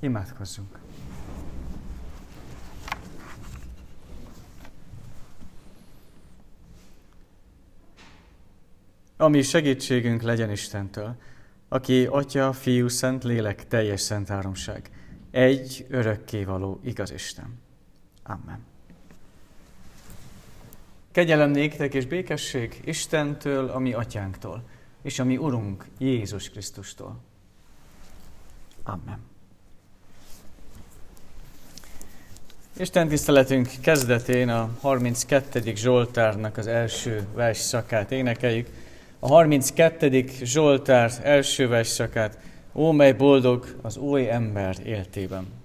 Imádkozzunk! Ami segítségünk legyen Istentől, aki Atya, Fiú, Szent Lélek, teljes szent háromság, egy örökkévaló igaz Isten. Amen. Kegyelem néktek és békesség Istentől, ami atyánktól, és ami Urunk Jézus Krisztustól. Amen. Isten tiszteletünk kezdetén a 32. Zsoltárnak az első vers szakát énekeljük. A 32. Zsoltár első vers szakát, Ó, mely boldog az új ember éltében.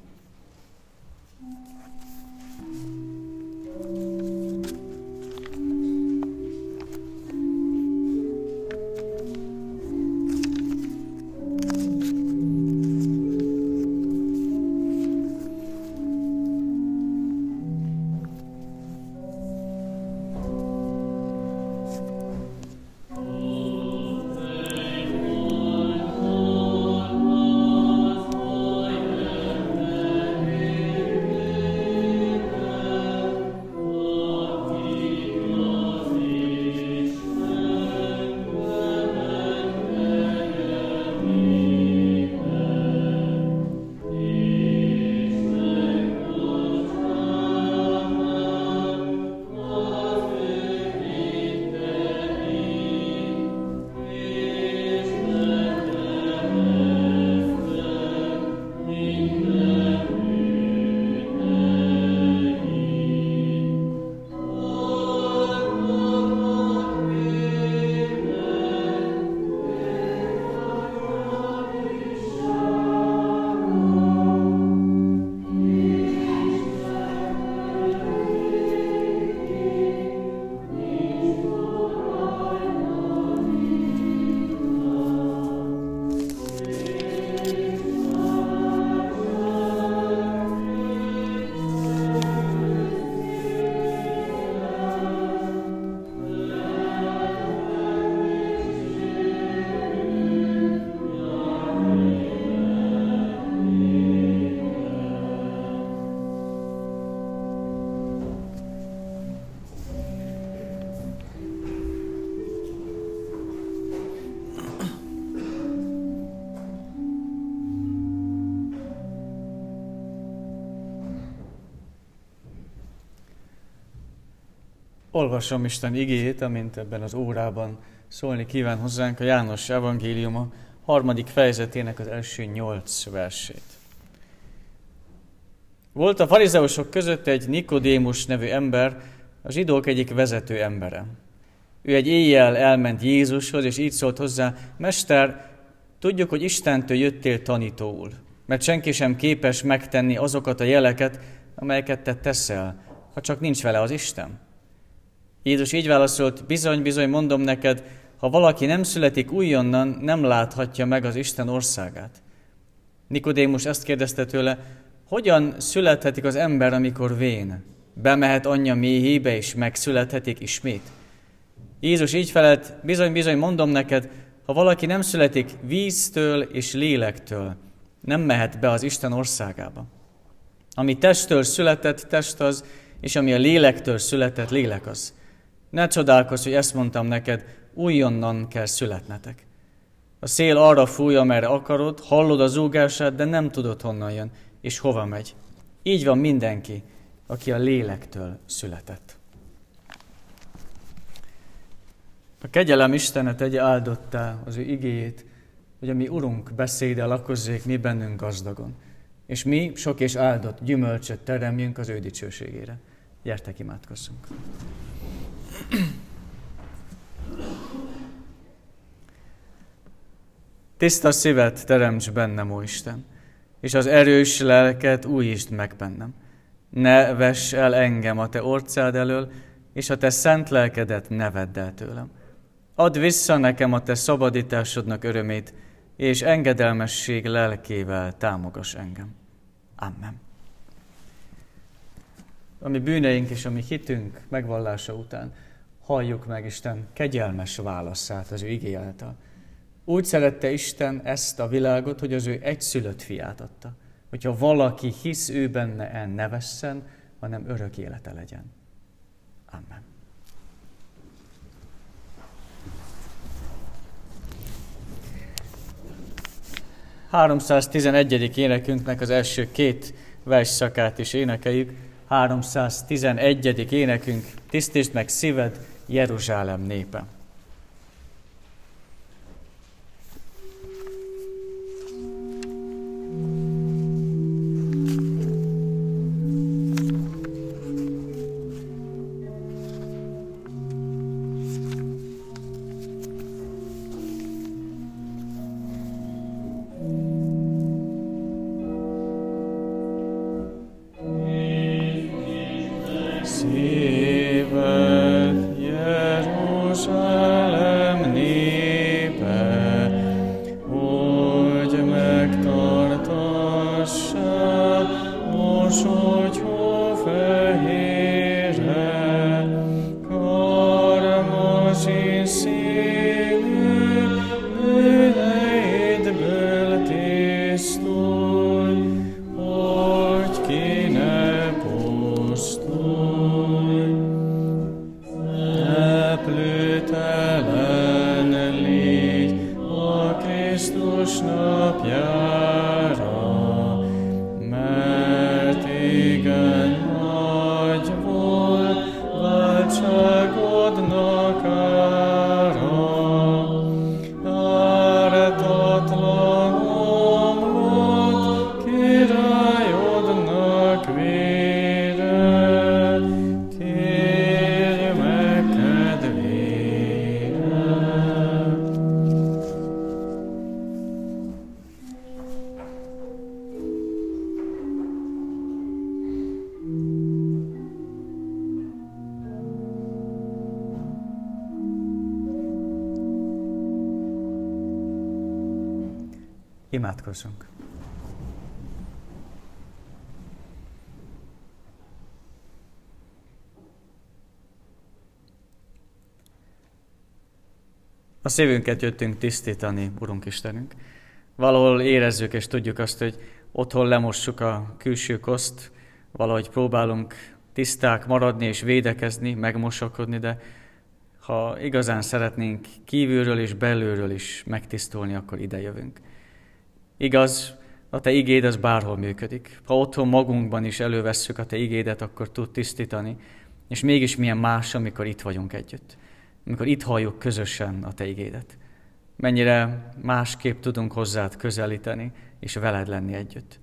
Olvasom Isten igét, amint ebben az órában szólni kíván hozzánk a János evangéliuma harmadik fejezetének az első nyolc versét. Volt a farizeusok között egy Nikodémus nevű ember, a zsidók egyik vezető embere. Ő egy éjjel elment Jézushoz, és így szólt hozzá, Mester, tudjuk, hogy Istentől jöttél tanítóul, mert senki sem képes megtenni azokat a jeleket, amelyeket te teszel, ha csak nincs vele az Isten. Jézus így válaszolt, bizony, bizony, mondom neked, ha valaki nem születik újonnan, nem láthatja meg az Isten országát. Nikodémus ezt kérdezte tőle, hogyan születhetik az ember, amikor vén? Bemehet anyja méhébe, és megszülethetik ismét? Jézus így felelt, bizony, bizony, mondom neked, ha valaki nem születik víztől és lélektől, nem mehet be az Isten országába. Ami testtől született, test az, és ami a lélektől született, lélek az. Ne csodálkozz, hogy ezt mondtam neked, újonnan kell születnetek. A szél arra fúj, amerre akarod, hallod a zúgását, de nem tudod honnan jön, és hova megy. Így van mindenki, aki a lélektől született. A kegyelem Istene tegye áldottá az ő igéjét, hogy a mi Urunk beszéde lakozzék mi bennünk gazdagon, és mi sok és áldott gyümölcsöt teremjünk az ő dicsőségére. Gyertek, imádkozzunk! Tiszta szívet teremts bennem, ó Isten, és az erős lelket újítsd meg bennem. Ne vess el engem a te orcád elől, és a te szent lelkedet ne vedd el tőlem. Add vissza nekem a te szabadításodnak örömét, és engedelmesség lelkével támogass engem. Amen. Ami bűneink és ami hitünk megvallása után, halljuk meg Isten kegyelmes válaszát az ő igé által. Úgy szerette Isten ezt a világot, hogy az ő egyszülött fiát adta, hogyha valaki hisz ő benne, el ne vesszen, hanem örök élete legyen. Amen. ...311. énekünknek az első két versszakát is énekeljük. 311. énekünk, tisztítsd meg szíved, Jeruzsálem népe. good. Imádkozzunk. A szívünket jöttünk tisztítani, Urunk Istenünk. Valahol érezzük és tudjuk azt, hogy otthon lemossuk a külső koszt, valahogy próbálunk tiszták maradni és védekezni, megmosakodni, de ha igazán szeretnénk kívülről és belülről is megtisztulni, akkor ide jövünk. Igaz, a Te igéd az bárhol működik. Ha otthon magunkban is elővesszük a Te igédet, akkor tud tisztítani. És mégis milyen más, amikor itt vagyunk együtt. Amikor itt halljuk közösen a Te igédet. Mennyire másképp tudunk hozzád közelíteni, és veled lenni együtt.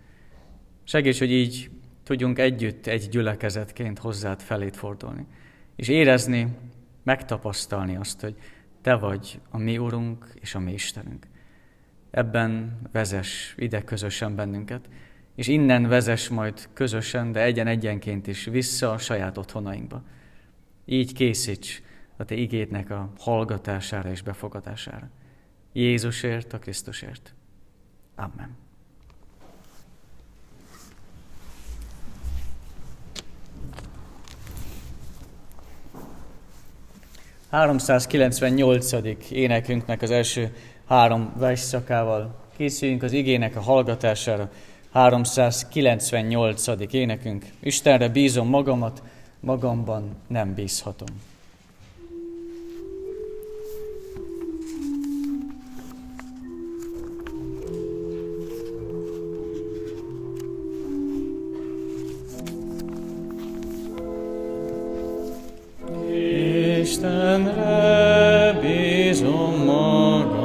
Segíts, hogy így tudjunk együtt egy gyülekezetként hozzád felét fordulni. És érezni, megtapasztalni azt, hogy Te vagy a mi Urunk és a mi Istenünk ebben vezes ide közösen bennünket, és innen vezes majd közösen, de egyen-egyenként is vissza a saját otthonainkba. Így készíts a Te igédnek a hallgatására és befogadására. Jézusért, a Krisztusért. Amen. ...398. énekünknek az első három versszakával készüljünk az igének a hallgatására. 398. énekünk. Istenre bízom magamat, magamban nem bízhatom. Istenre bízom magam,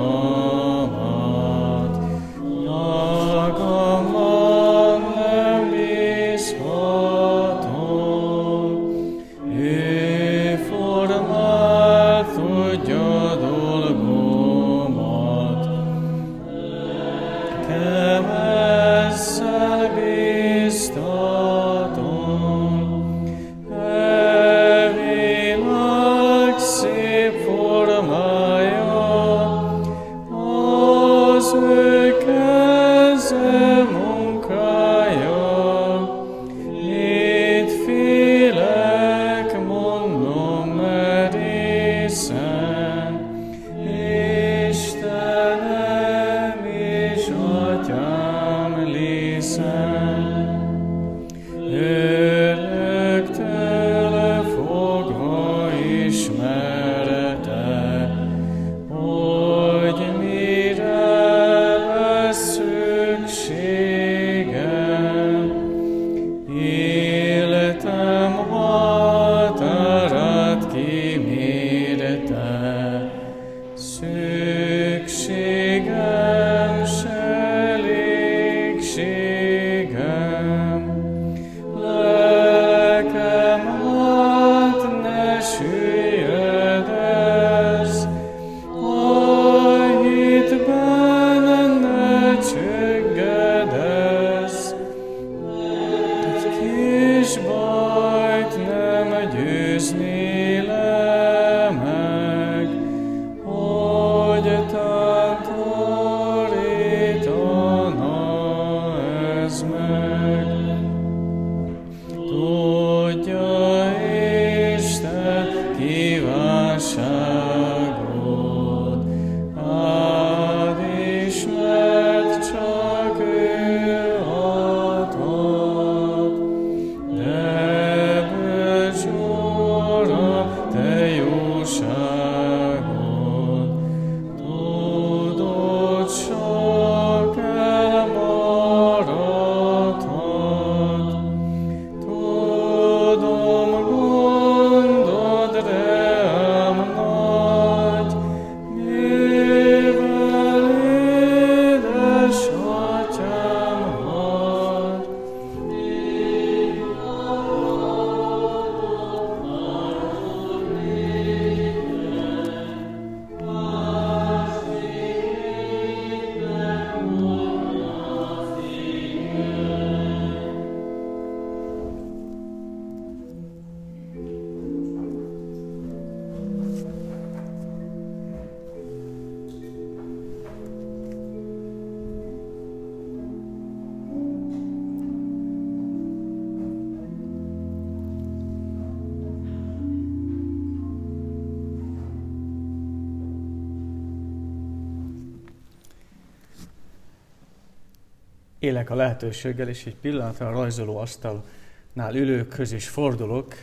élek a lehetőséggel, és egy pillanatra a rajzoló asztalnál ülőkhöz is fordulok,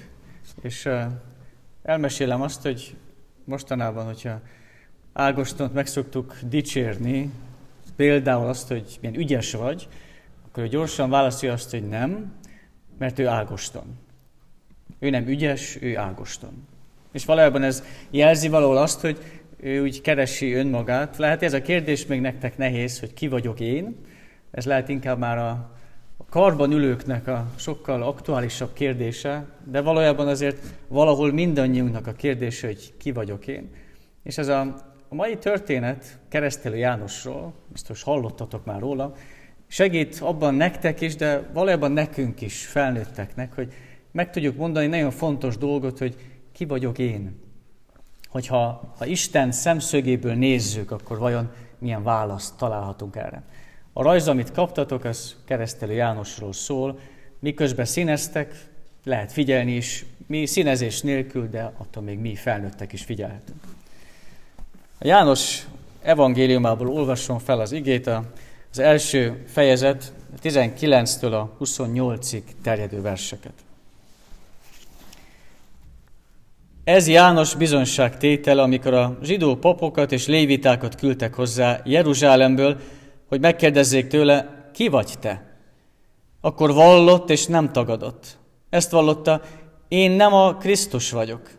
és elmesélem azt, hogy mostanában, hogyha Ágostont meg szoktuk dicsérni, például azt, hogy milyen ügyes vagy, akkor ő gyorsan válaszolja azt, hogy nem, mert ő Ágoston. Ő nem ügyes, ő Ágoston. És valójában ez jelzi valahol azt, hogy ő úgy keresi önmagát. Lehet ez a kérdés még nektek nehéz, hogy ki vagyok én. Ez lehet inkább már a, a karban ülőknek a sokkal aktuálisabb kérdése, de valójában azért valahol mindannyiunknak a kérdése, hogy ki vagyok én. És ez a, a mai történet keresztelő Jánosról, biztos hallottatok már róla, segít abban nektek is, de valójában nekünk is, felnőtteknek, hogy meg tudjuk mondani nagyon fontos dolgot, hogy ki vagyok én. Hogyha ha Isten szemszögéből nézzük, akkor vajon milyen választ találhatunk erre. A rajz, amit kaptatok, az keresztelő Jánosról szól, miközben színeztek, lehet figyelni is, mi színezés nélkül, de attól még mi felnőttek is figyelhetünk. A János evangéliumából olvasom fel az igét, az első fejezet 19-től a 28-ig terjedő verseket. Ez János bizonságtétele, amikor a zsidó papokat és lévitákat küldtek hozzá Jeruzsálemből, hogy megkérdezzék tőle, ki vagy te? Akkor vallott és nem tagadott. Ezt vallotta, én nem a Krisztus vagyok.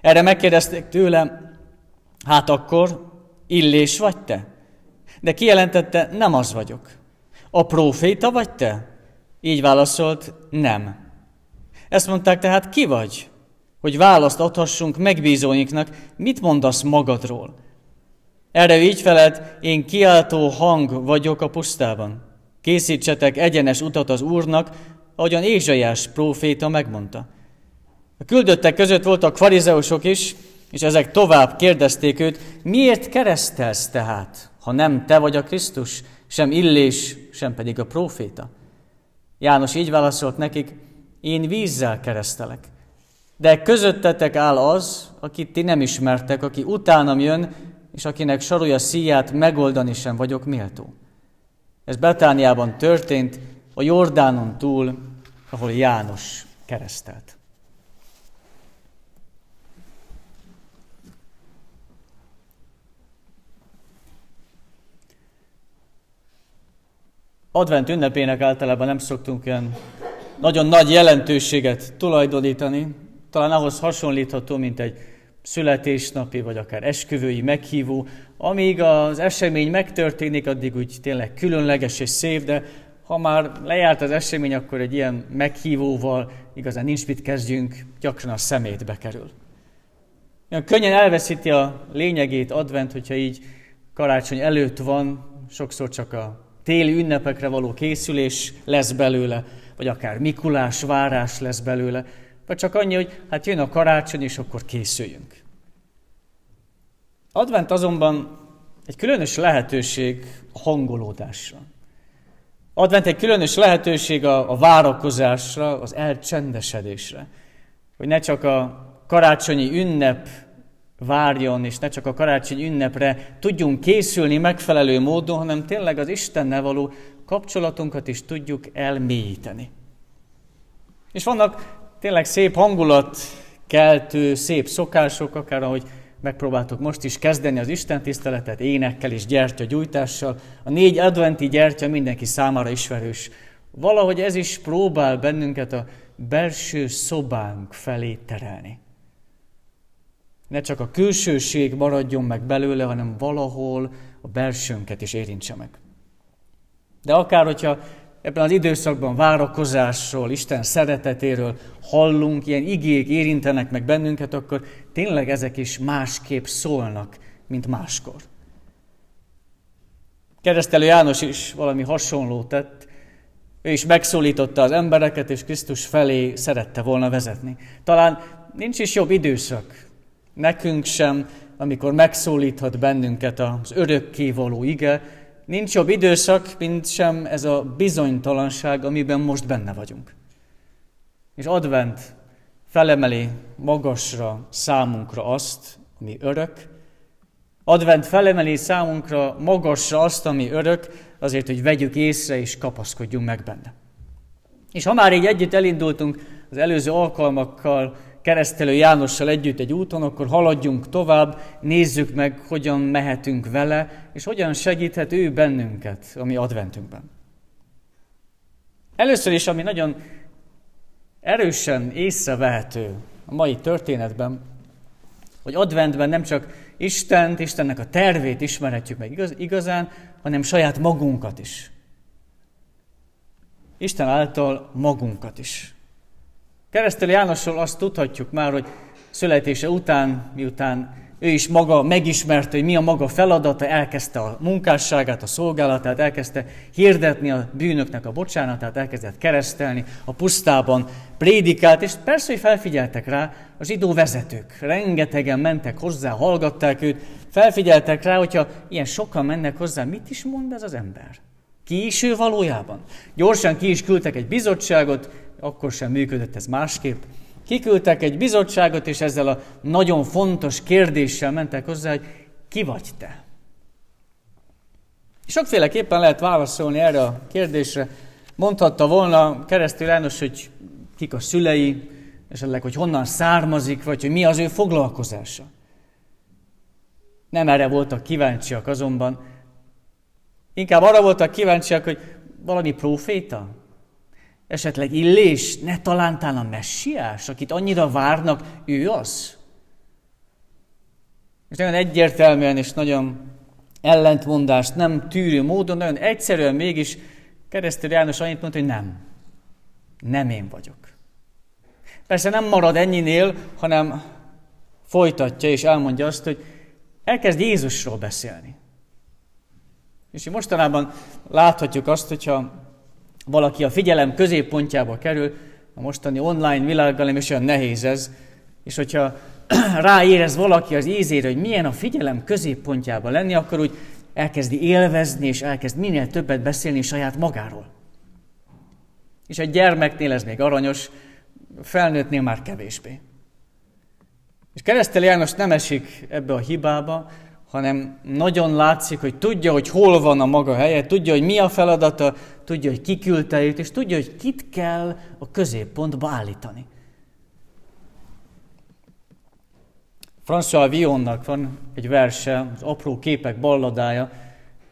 Erre megkérdezték tőle, hát akkor illés vagy te? De kijelentette, nem az vagyok. A próféta vagy te? Így válaszolt, nem. Ezt mondták tehát, ki vagy? hogy választ adhassunk megbízóinknak, mit mondasz magadról? Erre így feled, én kiáltó hang vagyok a pusztában. Készítsetek egyenes utat az Úrnak, ahogyan Ézsaiás próféta megmondta. A küldöttek között voltak farizeusok is, és ezek tovább kérdezték őt, miért keresztelsz tehát, ha nem te vagy a Krisztus, sem Illés, sem pedig a próféta? János így válaszolt nekik, én vízzel keresztelek, de közöttetek áll az, akit ti nem ismertek, aki utánam jön, és akinek sarolja szíját megoldani sem vagyok méltó. Ez Betániában történt, a Jordánon túl, ahol János keresztelt. Advent ünnepének általában nem szoktunk olyan nagyon nagy jelentőséget tulajdonítani, talán ahhoz hasonlítható, mint egy születésnapi, vagy akár esküvői meghívó. Amíg az esemény megtörténik, addig úgy tényleg különleges és szép, de ha már lejárt az esemény, akkor egy ilyen meghívóval igazán nincs mit kezdjünk, gyakran a szemétbe kerül. Olyan könnyen elveszíti a lényegét advent, hogyha így karácsony előtt van, sokszor csak a téli ünnepekre való készülés lesz belőle, vagy akár Mikulás várás lesz belőle, vagy csak annyi, hogy hát jön a karácsony, és akkor készüljünk. Advent azonban egy különös lehetőség a hangolódásra. Advent egy különös lehetőség a, a várakozásra, az elcsendesedésre. Hogy ne csak a karácsonyi ünnep várjon, és ne csak a karácsony ünnepre tudjunk készülni megfelelő módon, hanem tényleg az Istennel való kapcsolatunkat is tudjuk elmélyíteni. És vannak tényleg szép hangulat keltő, szép szokások, akár ahogy megpróbáltok most is kezdeni az Isten tiszteletet énekkel és gyertyagyújtással. A négy adventi gyertya mindenki számára ismerős. Valahogy ez is próbál bennünket a belső szobánk felé terelni. Ne csak a külsőség maradjon meg belőle, hanem valahol a belsőnket is érintse meg. De akár, hogyha ebben az időszakban várakozásról, Isten szeretetéről hallunk, ilyen igék érintenek meg bennünket, akkor tényleg ezek is másképp szólnak, mint máskor. Keresztelő János is valami hasonló tett, ő is megszólította az embereket, és Krisztus felé szerette volna vezetni. Talán nincs is jobb időszak, nekünk sem, amikor megszólíthat bennünket az örökkévaló ige, Nincs jobb időszak, mint sem ez a bizonytalanság, amiben most benne vagyunk. És advent felemeli magasra számunkra azt, ami örök, advent felemeli számunkra magasra azt, ami örök, azért, hogy vegyük észre és kapaszkodjunk meg benne. És ha már így együtt elindultunk az előző alkalmakkal, keresztelő Jánossal együtt egy úton, akkor haladjunk tovább, nézzük meg, hogyan mehetünk vele, és hogyan segíthet ő bennünket a mi adventünkben. Először is, ami nagyon erősen észrevehető a mai történetben, hogy adventben nem csak Istent, Istennek a tervét ismerhetjük meg igaz, igazán, hanem saját magunkat is. Isten által magunkat is. Keresztelő Jánosról azt tudhatjuk már, hogy születése után, miután ő is maga megismerte, hogy mi a maga feladata, elkezdte a munkásságát, a szolgálatát, elkezdte hirdetni a bűnöknek a bocsánatát, elkezdett keresztelni, a pusztában prédikált, és persze, hogy felfigyeltek rá a zsidó vezetők. Rengetegen mentek hozzá, hallgatták őt, felfigyeltek rá, hogyha ilyen sokan mennek hozzá, mit is mond ez az ember? Ki is ő valójában? Gyorsan ki is küldtek egy bizottságot, akkor sem működött ez másképp. Kiküldtek egy bizottságot, és ezzel a nagyon fontos kérdéssel mentek hozzá, hogy ki vagy te? Sokféleképpen lehet válaszolni erre a kérdésre. Mondhatta volna keresztül János, hogy kik a szülei, esetleg, hogy honnan származik, vagy hogy mi az ő foglalkozása. Nem erre voltak kíváncsiak azonban. Inkább arra voltak kíváncsiak, hogy valami proféta, Esetleg Illés, ne talántán a messiás, akit annyira várnak, ő az? És nagyon egyértelműen és nagyon ellentmondást nem tűrő módon, nagyon egyszerűen mégis keresztül János annyit mondta, hogy nem. Nem én vagyok. Persze nem marad ennyinél, hanem folytatja és elmondja azt, hogy elkezd Jézusról beszélni. És mostanában láthatjuk azt, hogyha valaki a figyelem középpontjába kerül, a mostani online világgal nem is olyan nehéz ez, és hogyha ráérez valaki az ízére, hogy milyen a figyelem középpontjában lenni, akkor úgy elkezdi élvezni, és elkezd minél többet beszélni saját magáról. És egy gyermeknél ez még aranyos, felnőttnél már kevésbé. És Keresztel János nem esik ebbe a hibába, hanem nagyon látszik, hogy tudja, hogy hol van a maga helye, tudja, hogy mi a feladata, tudja, hogy ki küldte őt, és tudja, hogy kit kell a középpontba állítani. François Vionnak van egy verse, az apró képek balladája,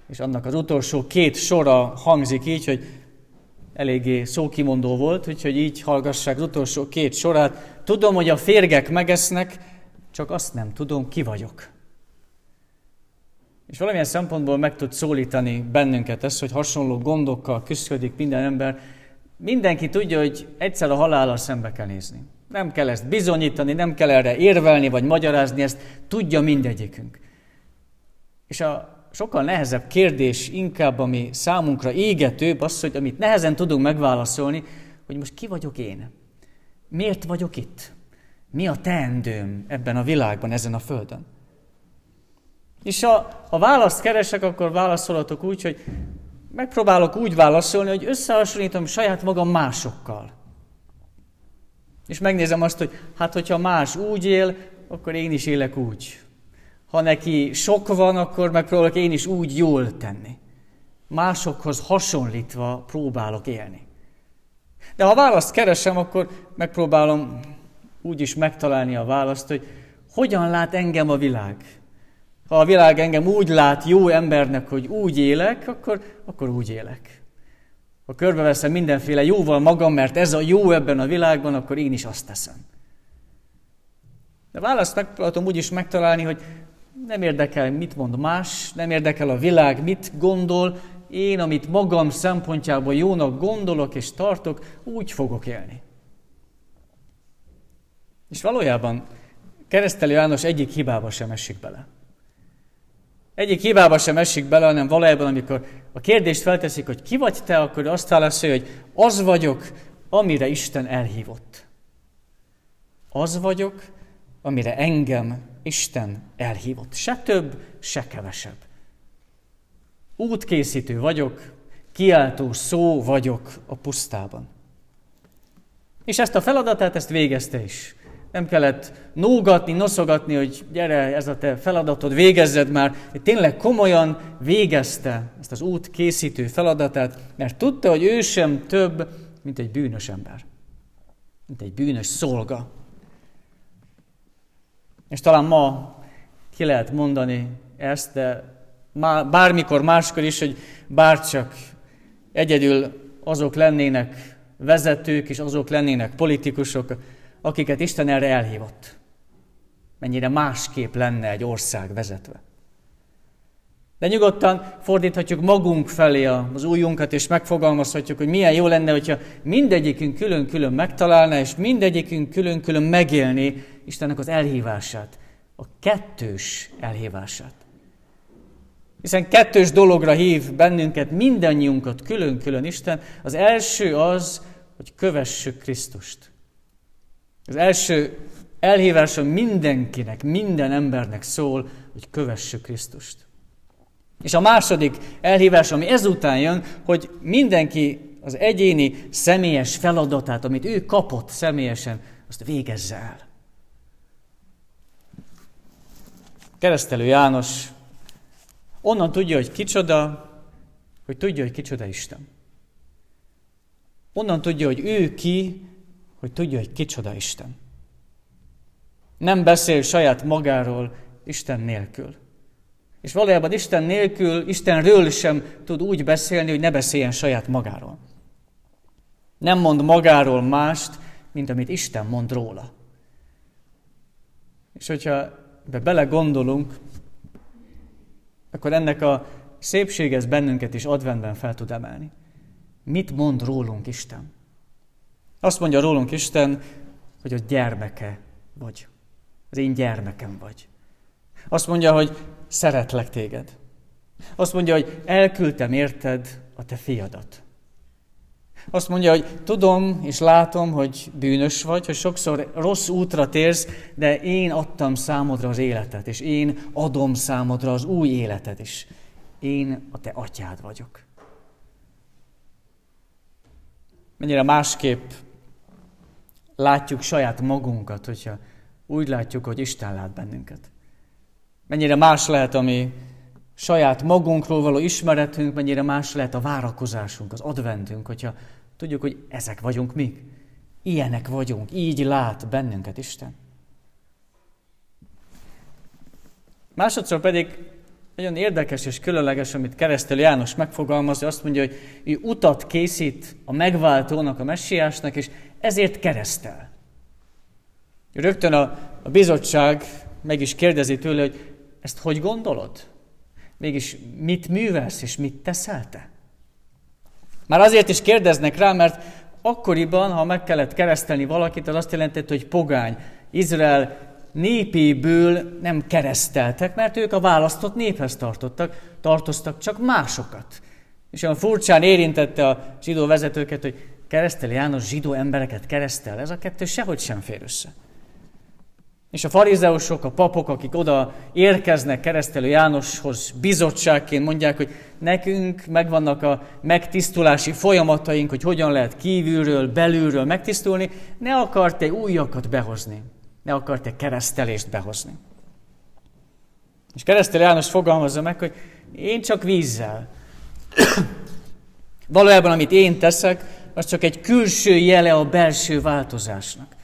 és annak az utolsó két sora hangzik így, hogy eléggé szókimondó volt, úgyhogy így hallgassák az utolsó két sorát. Tudom, hogy a férgek megesznek, csak azt nem tudom, ki vagyok. És valamilyen szempontból meg tud szólítani bennünket ez, hogy hasonló gondokkal küzdködik minden ember. Mindenki tudja, hogy egyszer a halállal szembe kell nézni. Nem kell ezt bizonyítani, nem kell erre érvelni vagy magyarázni, ezt tudja mindegyikünk. És a sokkal nehezebb kérdés, inkább ami számunkra égetőbb, az, hogy amit nehezen tudunk megválaszolni, hogy most ki vagyok én? Miért vagyok itt? Mi a teendőm ebben a világban, ezen a földön? És ha, ha választ keresek, akkor válaszolatok úgy, hogy megpróbálok úgy válaszolni, hogy összehasonlítom saját magam másokkal. És megnézem azt, hogy hát hogyha más úgy él, akkor én is élek úgy. Ha neki sok van, akkor megpróbálok én is úgy jól tenni. Másokhoz hasonlítva próbálok élni. De ha választ keresem, akkor megpróbálom úgy is megtalálni a választ, hogy hogyan lát engem a világ. Ha a világ engem úgy lát jó embernek, hogy úgy élek, akkor, akkor úgy élek. Ha körbeveszem mindenféle jóval magam, mert ez a jó ebben a világban, akkor én is azt teszem. De választ megpróbálom úgy is megtalálni, hogy nem érdekel, mit mond más, nem érdekel a világ, mit gondol, én, amit magam szempontjából jónak gondolok és tartok, úgy fogok élni. És valójában keresztelő János egyik hibába sem esik bele. Egyik hibába sem esik bele, hanem valójában, amikor a kérdést felteszik, hogy ki vagy te, akkor azt válaszolja, hogy az vagyok, amire Isten elhívott. Az vagyok, amire engem Isten elhívott. Se több, se kevesebb. Útkészítő vagyok, kiáltó szó vagyok a pusztában. És ezt a feladatát, ezt végezte is. Nem kellett nógatni, noszogatni, hogy gyere, ez a te feladatod, végezzed már. Tényleg komolyan végezte ezt az út készítő feladatát, mert tudta, hogy ő sem több, mint egy bűnös ember. Mint egy bűnös szolga. És talán ma ki lehet mondani ezt, de bármikor máskor is, hogy bárcsak egyedül azok lennének vezetők, és azok lennének politikusok, akiket Isten erre elhívott. Mennyire másképp lenne egy ország vezetve. De nyugodtan fordíthatjuk magunk felé az újunkat, és megfogalmazhatjuk, hogy milyen jó lenne, hogyha mindegyikünk külön-külön megtalálna, és mindegyikünk külön-külön megélni Istennek az elhívását, a kettős elhívását. Hiszen kettős dologra hív bennünket, mindannyiunkat külön-külön Isten. Az első az, hogy kövessük Krisztust. Az első elhívása mindenkinek, minden embernek szól, hogy kövessük Krisztust. És a második elhívás, ami ezután jön, hogy mindenki az egyéni személyes feladatát, amit ő kapott személyesen, azt végezze el. Keresztelő János onnan tudja, hogy kicsoda, hogy tudja, hogy kicsoda Isten. Onnan tudja, hogy ő ki, hogy tudja, hogy kicsoda Isten. Nem beszél saját magáról Isten nélkül. És valójában Isten nélkül, Istenről sem tud úgy beszélni, hogy ne beszéljen saját magáról. Nem mond magáról mást, mint amit Isten mond róla. És hogyha be belegondolunk, akkor ennek a szépség ez bennünket is adventben fel tud emelni. Mit mond rólunk Isten? Azt mondja rólunk Isten, hogy a gyermeke vagy. Az én gyermekem vagy. Azt mondja, hogy szeretlek téged. Azt mondja, hogy elküldtem érted a te fiadat. Azt mondja, hogy tudom és látom, hogy bűnös vagy, hogy sokszor rossz útra térsz, de én adtam számodra az életet, és én adom számodra az új életet is. Én a te atyád vagyok. Mennyire másképp látjuk saját magunkat, hogyha úgy látjuk, hogy Isten lát bennünket. Mennyire más lehet a mi saját magunkról való ismeretünk, mennyire más lehet a várakozásunk, az adventünk, hogyha tudjuk, hogy ezek vagyunk mi. Ilyenek vagyunk, így lát bennünket Isten. Másodszor pedig nagyon érdekes és különleges, amit keresztelő János megfogalmaz, azt mondja, hogy ő utat készít a megváltónak, a messiásnak, és ezért keresztel. Rögtön a, a bizottság meg is kérdezi tőle, hogy ezt hogy gondolod? Mégis mit művelsz és mit teszel te? Már azért is kérdeznek rá, mert akkoriban, ha meg kellett keresztelni valakit, az azt jelentett, hogy pogány. Izrael népéből nem kereszteltek, mert ők a választott néphez tartottak, tartoztak csak másokat. És olyan furcsán érintette a zsidó vezetőket, hogy keresztel János zsidó embereket keresztel. Ez a kettő sehogy sem fér össze. És a farizeusok, a papok, akik oda érkeznek keresztelő Jánoshoz bizottságként, mondják, hogy nekünk megvannak a megtisztulási folyamataink, hogy hogyan lehet kívülről, belülről megtisztulni, ne akart-e újakat behozni, ne akart-e keresztelést behozni. És keresztelő János fogalmazza meg, hogy én csak vízzel. Valójában, amit én teszek, az csak egy külső jele a belső változásnak.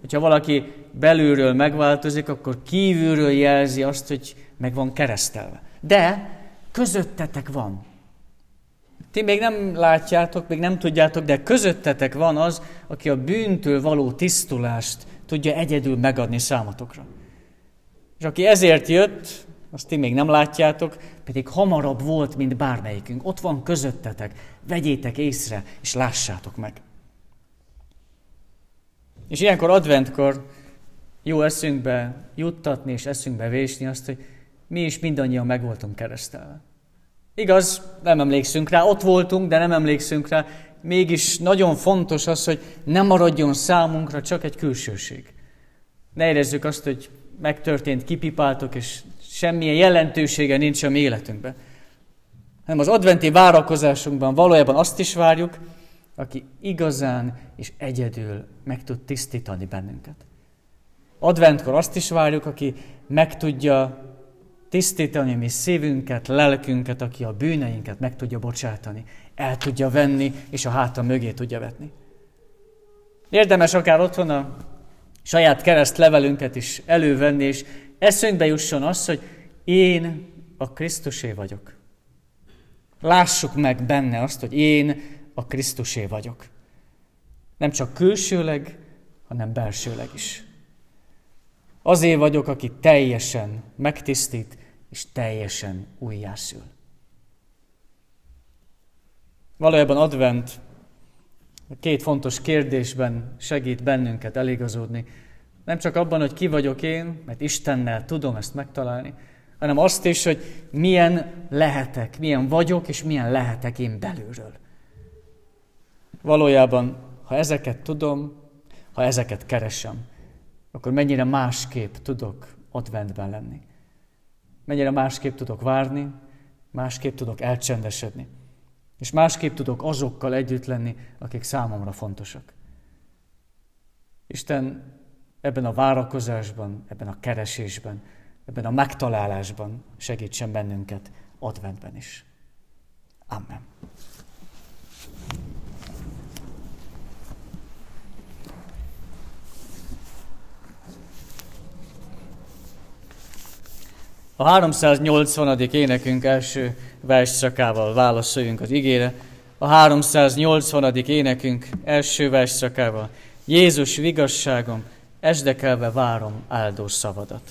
Hogyha valaki belülről megváltozik, akkor kívülről jelzi azt, hogy meg van keresztelve. De közöttetek van. Ti még nem látjátok, még nem tudjátok, de közöttetek van az, aki a bűntől való tisztulást tudja egyedül megadni számotokra. És aki ezért jött, azt ti még nem látjátok, pedig hamarabb volt, mint bármelyikünk. Ott van közöttetek, vegyétek észre, és lássátok meg. És ilyenkor adventkor jó eszünkbe juttatni és eszünkbe vésni azt, hogy mi is mindannyian meg voltunk keresztelve. Igaz, nem emlékszünk rá, ott voltunk, de nem emlékszünk rá. Mégis nagyon fontos az, hogy nem maradjon számunkra csak egy külsőség. Ne érezzük azt, hogy megtörtént, kipipáltok, és semmilyen jelentősége nincs a mi életünkben. Hanem az adventi várakozásunkban valójában azt is várjuk, aki igazán és egyedül meg tud tisztítani bennünket. Adventkor azt is várjuk, aki meg tudja tisztítani mi szívünket, lelkünket, aki a bűneinket meg tudja bocsátani, el tudja venni, és a háta mögé tudja vetni. Érdemes akár otthon a saját kereszt levelünket is elővenni, és eszünkbe jusson az, hogy én a Krisztusé vagyok. Lássuk meg benne azt, hogy én a Krisztusé vagyok. Nem csak külsőleg, hanem belsőleg is. Azért vagyok, aki teljesen megtisztít, és teljesen újjászül. Valójában advent a két fontos kérdésben segít bennünket eligazodni. Nem csak abban, hogy ki vagyok én, mert Istennel tudom ezt megtalálni, hanem azt is, hogy milyen lehetek, milyen vagyok, és milyen lehetek én belülről. Valójában, ha ezeket tudom, ha ezeket keresem, akkor mennyire másképp tudok adventben lenni. Mennyire másképp tudok várni, másképp tudok elcsendesedni. És másképp tudok azokkal együtt lenni, akik számomra fontosak. Isten ebben a várakozásban, ebben a keresésben, ebben a megtalálásban segítsen bennünket adventben is. Amen. A 380. énekünk első versszakával válaszoljunk az igére. A 380. énekünk első versszakával. Jézus vigasságom, esdekelve várom áldós szavadat.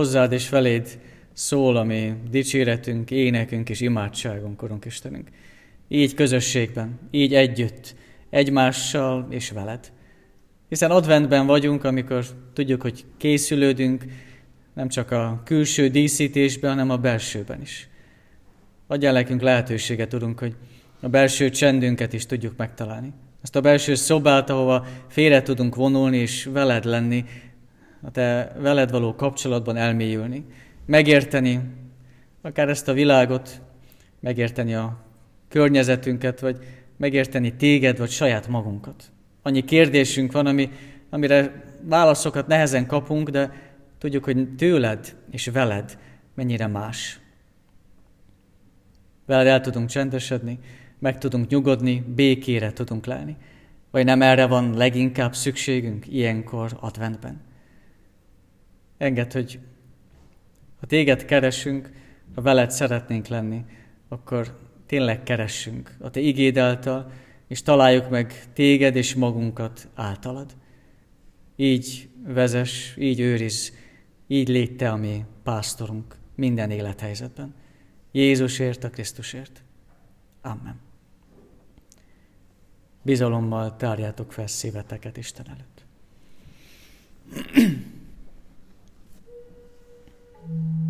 Hozzád és feléd szól a mi dicséretünk, énekünk és imádságunk, Urunk Istenünk. Így közösségben, így együtt, egymással és veled. Hiszen adventben vagyunk, amikor tudjuk, hogy készülődünk, nem csak a külső díszítésben, hanem a belsőben is. Adjál nekünk lehetőséget, tudunk, hogy a belső csendünket is tudjuk megtalálni. Ezt a belső szobát, ahova félre tudunk vonulni és veled lenni, a te veled való kapcsolatban elmélyülni, megérteni akár ezt a világot, megérteni a környezetünket, vagy megérteni téged, vagy saját magunkat. Annyi kérdésünk van, ami, amire válaszokat nehezen kapunk, de tudjuk, hogy tőled és veled mennyire más. Veled el tudunk csendesedni, meg tudunk nyugodni, békére tudunk lelni. Vagy nem erre van leginkább szükségünk ilyenkor adventben? Engedd, hogy ha téged keresünk, ha veled szeretnénk lenni, akkor tényleg keressünk a te igéd által, és találjuk meg téged és magunkat általad. Így vezes, így őriz, így légy te a mi pásztorunk minden élethelyzetben. Jézusért, a Krisztusért. Amen. Bizalommal tárjátok fel szíveteket Isten előtt. Thank you.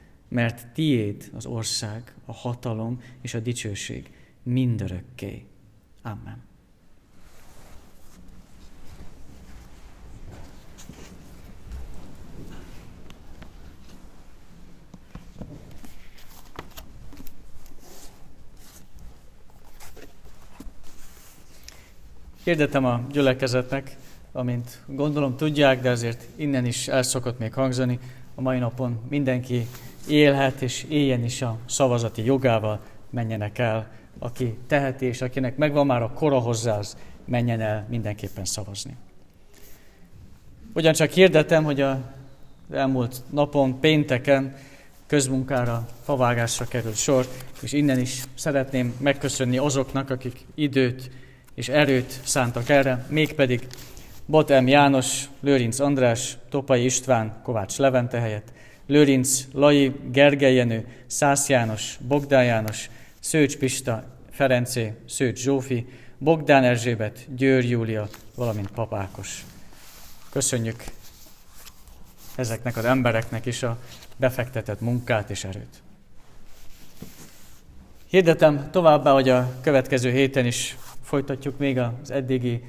mert tiéd az ország, a hatalom és a dicsőség mindörökké. Amen. Hirdetem a gyülekezetnek, amint gondolom tudják, de azért innen is el szokott még hangzani, a mai napon mindenki élhet és éljen is a szavazati jogával, menjenek el, aki teheti, és akinek megvan már a kora hozzá, az menjen el mindenképpen szavazni. Ugyancsak hirdetem, hogy a elmúlt napon, pénteken közmunkára, favágásra került sor, és innen is szeretném megköszönni azoknak, akik időt és erőt szántak erre, mégpedig Botem János, Lőrinc András, Topai István, Kovács Levente helyett, Lőrinc Lai, Gergely Jenő, Szász János, Bogdán János, Szőcs Pista, Ferencé, Szőcs Zsófi, Bogdán Erzsébet, Győr Júlia, valamint Papákos. Köszönjük ezeknek az embereknek is a befektetett munkát és erőt. Hirdetem továbbá, hogy a következő héten is folytatjuk még az eddigi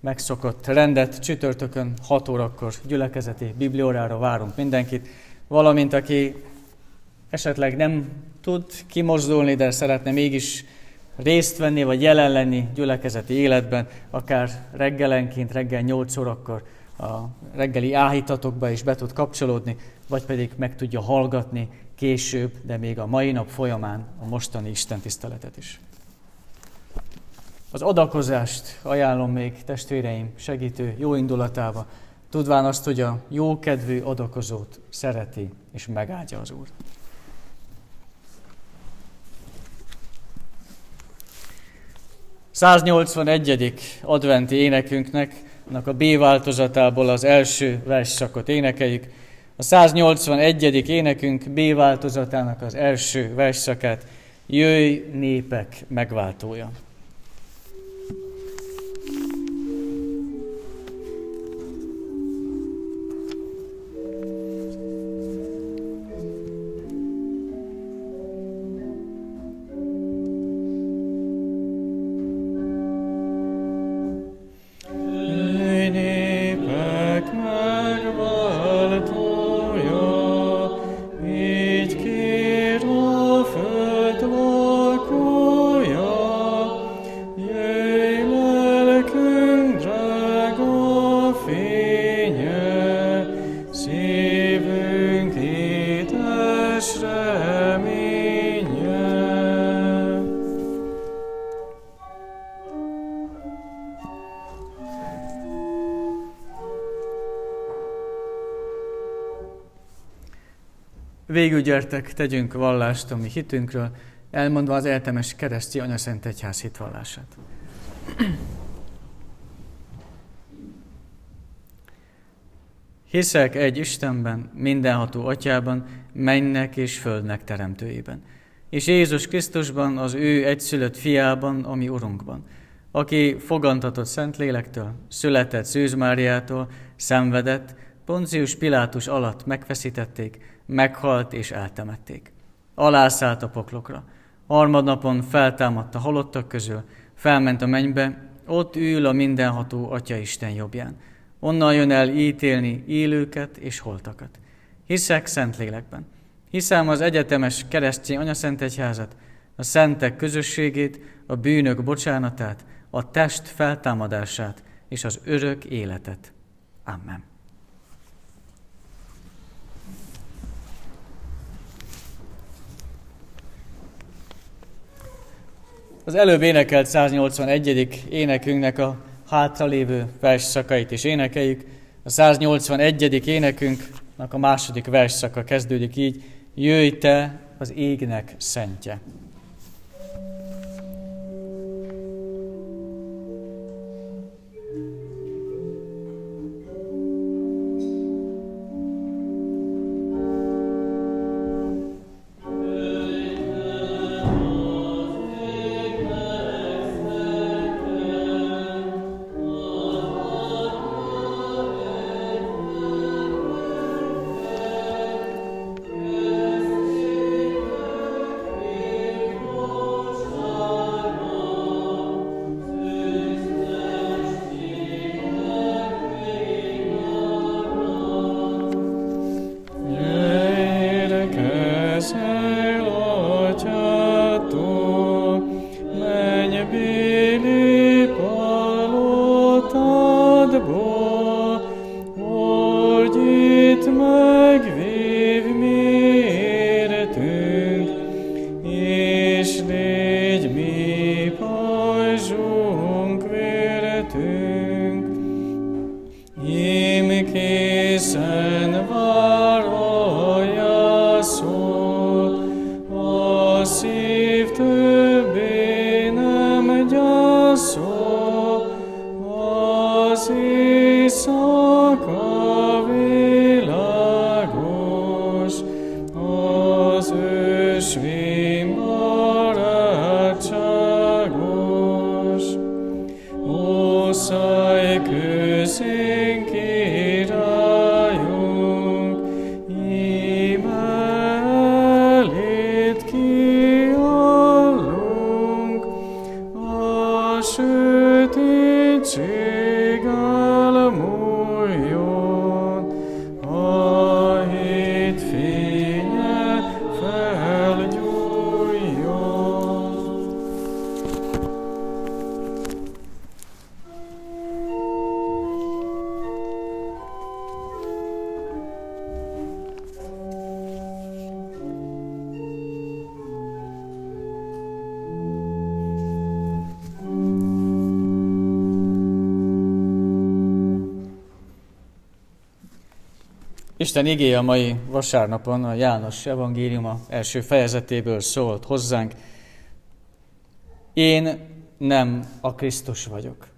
megszokott rendet. Csütörtökön 6 órakor gyülekezeti bibliórára várunk mindenkit, valamint aki esetleg nem tud kimozdulni, de szeretne mégis részt venni, vagy jelen lenni gyülekezeti életben, akár reggelenként, reggel 8 órakor a reggeli áhítatokba is be tud kapcsolódni, vagy pedig meg tudja hallgatni később, de még a mai nap folyamán a mostani Isten tiszteletet is. Az adakozást ajánlom még testvéreim segítő jó indulatába, tudván azt, hogy a jókedvű adakozót szereti és megáldja az Úr. ...181. adventi énekünknek, annak a B változatából az első versszakot énekeljük. A 181. énekünk B változatának az első versszakát, Jöjj népek megváltója. Végül gyertek, tegyünk vallást a mi hitünkről, elmondva az eltemes kereszti Anyaszent Egyház hitvallását. Hiszek egy Istenben, mindenható atyában, mennek és földnek teremtőjében, és Jézus Krisztusban, az ő egyszülött fiában, ami Urunkban, aki fogantatott Szentlélektől, született Szűz Máriától, szenvedett, Poncius Pilátus alatt megfeszítették, meghalt és eltemették. Alászállt a poklokra. Harmadnapon feltámadt a halottak közül, felment a mennybe, ott ül a mindenható Atya Isten jobbján. Onnan jön el ítélni élőket és holtakat. Hiszek Szentlélekben. Hiszem az egyetemes keresztény anyaszent egyházat, a szentek közösségét, a bűnök bocsánatát, a test feltámadását és az örök életet. Amen. Az előbb énekelt 181. énekünknek a hátralévő versszakait is énekeljük. A 181. énekünknek a második versszaka kezdődik így. Jöjj te, az égnek szentje. Isten igéje a mai vasárnapon a János evangéliuma első fejezetéből szólt hozzánk. Én nem a Krisztus vagyok.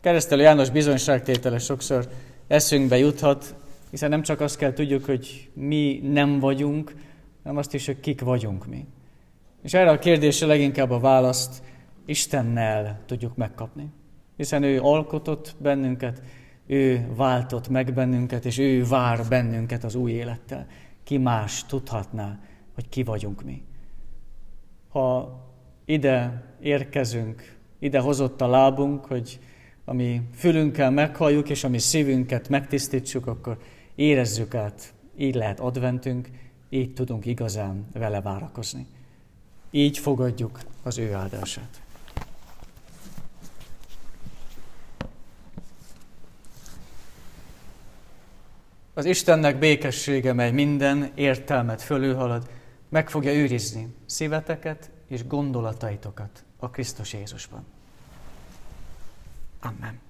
Keresztelő János bizonyságtétele sokszor eszünkbe juthat, hiszen nem csak azt kell tudjuk, hogy mi nem vagyunk, hanem azt is, hogy kik vagyunk mi. És erre a kérdésre leginkább a választ Istennel tudjuk megkapni. Hiszen ő alkotott bennünket, ő váltott meg bennünket, és ő vár bennünket az új élettel. Ki más tudhatná, hogy ki vagyunk mi. Ha ide érkezünk, ide hozott a lábunk, hogy ami fülünkkel meghalljuk, és ami szívünket megtisztítsuk, akkor érezzük át, így lehet adventünk, így tudunk igazán vele várakozni. Így fogadjuk az ő áldását. Az Istennek békessége, mely minden értelmet fölülhalad, meg fogja őrizni szíveteket és gondolataitokat a Krisztus Jézusban. Amen.